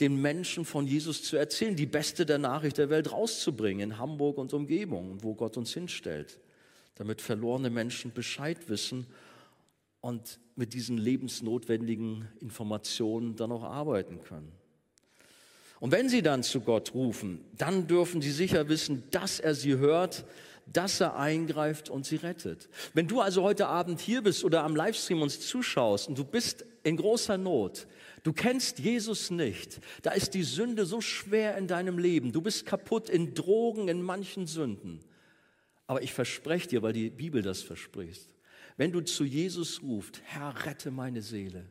den Menschen von Jesus zu erzählen, die beste der Nachricht der Welt rauszubringen in Hamburg und Umgebung, wo Gott uns hinstellt, damit verlorene Menschen Bescheid wissen und mit diesen lebensnotwendigen Informationen dann auch arbeiten können. Und wenn sie dann zu Gott rufen, dann dürfen sie sicher wissen, dass er sie hört, dass er eingreift und sie rettet. Wenn du also heute Abend hier bist oder am Livestream uns zuschaust und du bist in großer Not, Du kennst Jesus nicht. Da ist die Sünde so schwer in deinem Leben. Du bist kaputt in Drogen, in manchen Sünden. Aber ich verspreche dir, weil die Bibel das verspricht, wenn du zu Jesus rufst, Herr, rette meine Seele,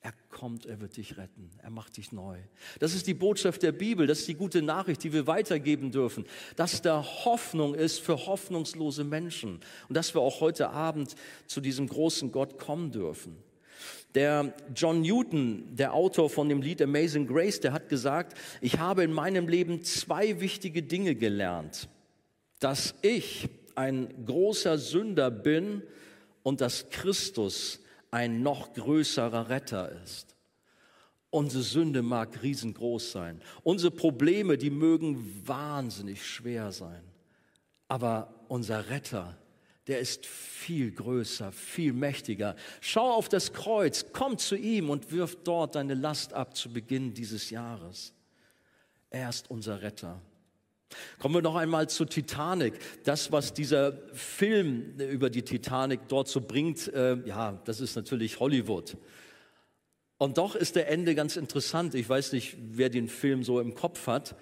er kommt, er wird dich retten, er macht dich neu. Das ist die Botschaft der Bibel, das ist die gute Nachricht, die wir weitergeben dürfen, dass da Hoffnung ist für hoffnungslose Menschen und dass wir auch heute Abend zu diesem großen Gott kommen dürfen. Der John Newton, der Autor von dem Lied Amazing Grace, der hat gesagt, ich habe in meinem Leben zwei wichtige Dinge gelernt. Dass ich ein großer Sünder bin und dass Christus ein noch größerer Retter ist. Unsere Sünde mag riesengroß sein. Unsere Probleme, die mögen wahnsinnig schwer sein. Aber unser Retter, der ist viel größer, viel mächtiger. Schau auf das Kreuz, komm zu ihm und wirf dort deine Last ab zu Beginn dieses Jahres. Er ist unser Retter. Kommen wir noch einmal zu Titanic. Das, was dieser Film über die Titanic dort so bringt, äh, ja, das ist natürlich Hollywood. Und doch ist der Ende ganz interessant. Ich weiß nicht, wer den Film so im Kopf hat.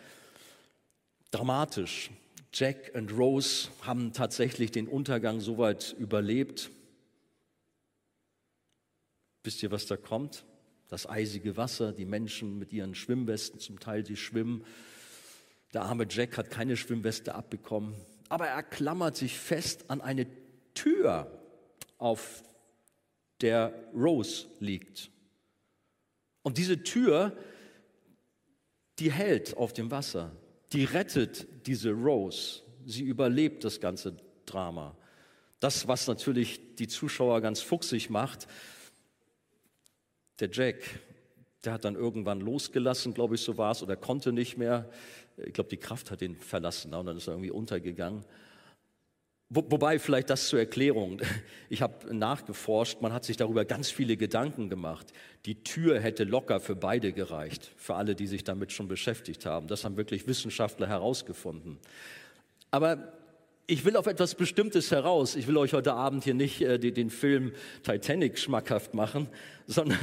Dramatisch. Jack und Rose haben tatsächlich den Untergang soweit überlebt. Wisst ihr, was da kommt? Das eisige Wasser, die Menschen mit ihren Schwimmwesten zum Teil, die schwimmen. Der arme Jack hat keine Schwimmweste abbekommen, aber er klammert sich fest an eine Tür, auf der Rose liegt. Und diese Tür, die hält auf dem Wasser die rettet diese Rose. Sie überlebt das ganze Drama. Das, was natürlich die Zuschauer ganz fuchsig macht, der Jack, der hat dann irgendwann losgelassen, glaube ich, so war es, oder konnte nicht mehr. Ich glaube, die Kraft hat ihn verlassen und dann ist er irgendwie untergegangen. Wo, wobei vielleicht das zur Erklärung. Ich habe nachgeforscht, man hat sich darüber ganz viele Gedanken gemacht. Die Tür hätte locker für beide gereicht, für alle, die sich damit schon beschäftigt haben. Das haben wirklich Wissenschaftler herausgefunden. Aber ich will auf etwas Bestimmtes heraus. Ich will euch heute Abend hier nicht äh, den Film Titanic schmackhaft machen, sondern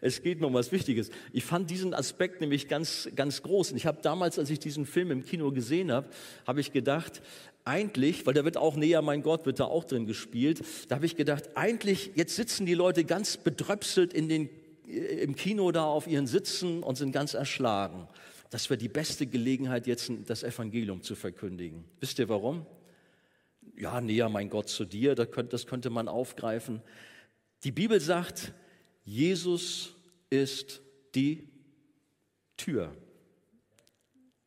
es geht um was Wichtiges. Ich fand diesen Aspekt nämlich ganz, ganz groß. Und ich habe damals, als ich diesen Film im Kino gesehen habe, habe ich gedacht, eigentlich, weil da wird auch näher, mein Gott, wird da auch drin gespielt, da habe ich gedacht, eigentlich, jetzt sitzen die Leute ganz bedröpselt in den, äh, im Kino da auf ihren Sitzen und sind ganz erschlagen. Das wäre die beste Gelegenheit, jetzt das Evangelium zu verkündigen. Wisst ihr warum? Ja, näher, mein Gott, zu dir, das könnte, das könnte man aufgreifen. Die Bibel sagt, Jesus ist die Tür.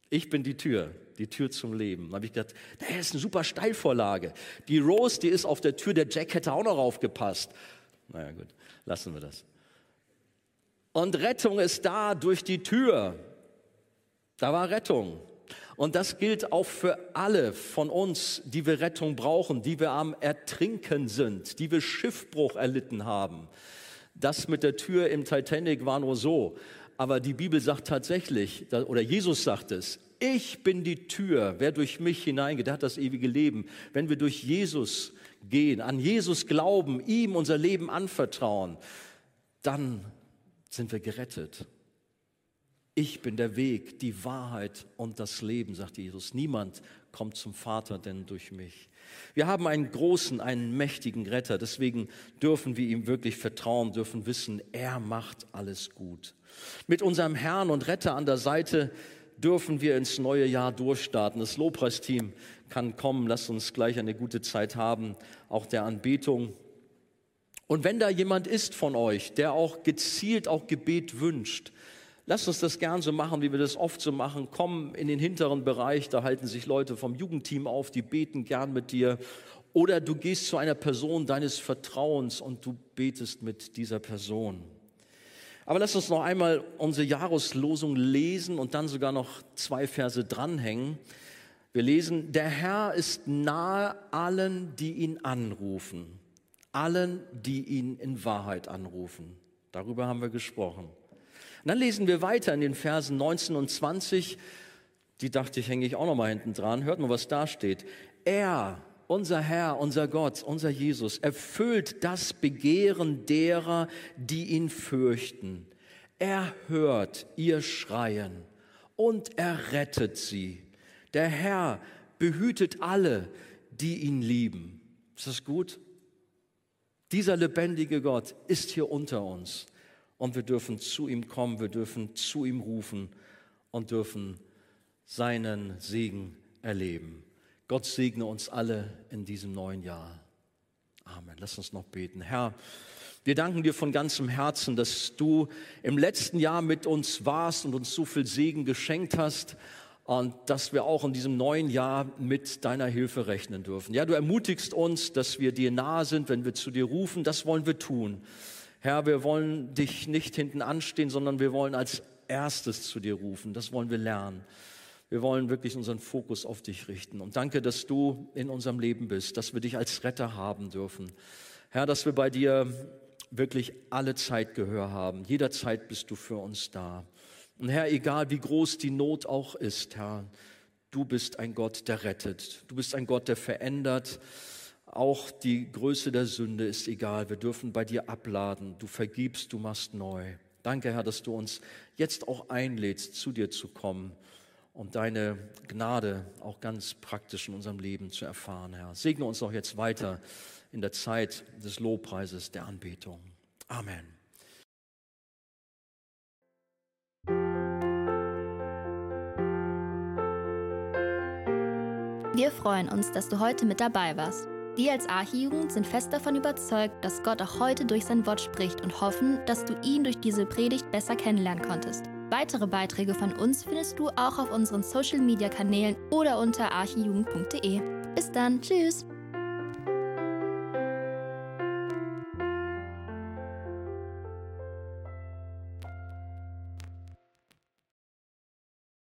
Ich bin die Tür die Tür zum Leben. Da habe ich gedacht, das ist eine super Steilvorlage. Die Rose, die ist auf der Tür, der Jack hätte auch noch aufgepasst. Naja gut, lassen wir das. Und Rettung ist da durch die Tür. Da war Rettung. Und das gilt auch für alle von uns, die wir Rettung brauchen, die wir am Ertrinken sind, die wir Schiffbruch erlitten haben. Das mit der Tür im Titanic war nur so. Aber die Bibel sagt tatsächlich, oder Jesus sagt es, ich bin die Tür. Wer durch mich hineingeht, der hat das ewige Leben. Wenn wir durch Jesus gehen, an Jesus glauben, ihm unser Leben anvertrauen, dann sind wir gerettet. Ich bin der Weg, die Wahrheit und das Leben, sagt Jesus. Niemand kommt zum Vater denn durch mich. Wir haben einen großen, einen mächtigen Retter. Deswegen dürfen wir ihm wirklich vertrauen, dürfen wissen, er macht alles gut. Mit unserem Herrn und Retter an der Seite dürfen wir ins neue Jahr durchstarten. Das Lobpreisteam kann kommen. Lasst uns gleich eine gute Zeit haben, auch der Anbetung. Und wenn da jemand ist von euch, der auch gezielt auch Gebet wünscht, lasst uns das gern so machen, wie wir das oft so machen. Komm in den hinteren Bereich, da halten sich Leute vom Jugendteam auf, die beten gern mit dir. Oder du gehst zu einer Person deines Vertrauens und du betest mit dieser Person. Aber lass uns noch einmal unsere Jahreslosung lesen und dann sogar noch zwei Verse dranhängen. Wir lesen, der Herr ist nahe allen, die ihn anrufen, allen, die ihn in Wahrheit anrufen. Darüber haben wir gesprochen. Und dann lesen wir weiter in den Versen 19 und 20. Die dachte ich, hänge ich auch noch mal hinten dran. Hört mal, was da steht. Er, unser Herr, unser Gott, unser Jesus erfüllt das Begehren derer, die ihn fürchten. Er hört ihr Schreien und er rettet sie. Der Herr behütet alle, die ihn lieben. Ist das gut? Dieser lebendige Gott ist hier unter uns und wir dürfen zu ihm kommen, wir dürfen zu ihm rufen und dürfen seinen Segen erleben. Gott segne uns alle in diesem neuen Jahr. Amen. Lass uns noch beten. Herr, wir danken dir von ganzem Herzen, dass du im letzten Jahr mit uns warst und uns so viel Segen geschenkt hast und dass wir auch in diesem neuen Jahr mit deiner Hilfe rechnen dürfen. Ja, du ermutigst uns, dass wir dir nahe sind, wenn wir zu dir rufen. Das wollen wir tun. Herr, wir wollen dich nicht hinten anstehen, sondern wir wollen als erstes zu dir rufen. Das wollen wir lernen. Wir wollen wirklich unseren Fokus auf dich richten. Und danke, dass du in unserem Leben bist, dass wir dich als Retter haben dürfen. Herr, dass wir bei dir wirklich alle Zeit Gehör haben. Jederzeit bist du für uns da. Und Herr, egal wie groß die Not auch ist, Herr, du bist ein Gott, der rettet. Du bist ein Gott, der verändert. Auch die Größe der Sünde ist egal. Wir dürfen bei dir abladen. Du vergibst, du machst neu. Danke, Herr, dass du uns jetzt auch einlädst, zu dir zu kommen und deine Gnade auch ganz praktisch in unserem Leben zu erfahren, Herr. Segne uns auch jetzt weiter in der Zeit des Lobpreises, der Anbetung. Amen. Wir freuen uns, dass du heute mit dabei warst. Wir als Archijugend sind fest davon überzeugt, dass Gott auch heute durch sein Wort spricht und hoffen, dass du ihn durch diese Predigt besser kennenlernen konntest. Weitere Beiträge von uns findest du auch auf unseren Social-Media-Kanälen oder unter archijugend.de. Bis dann, tschüss!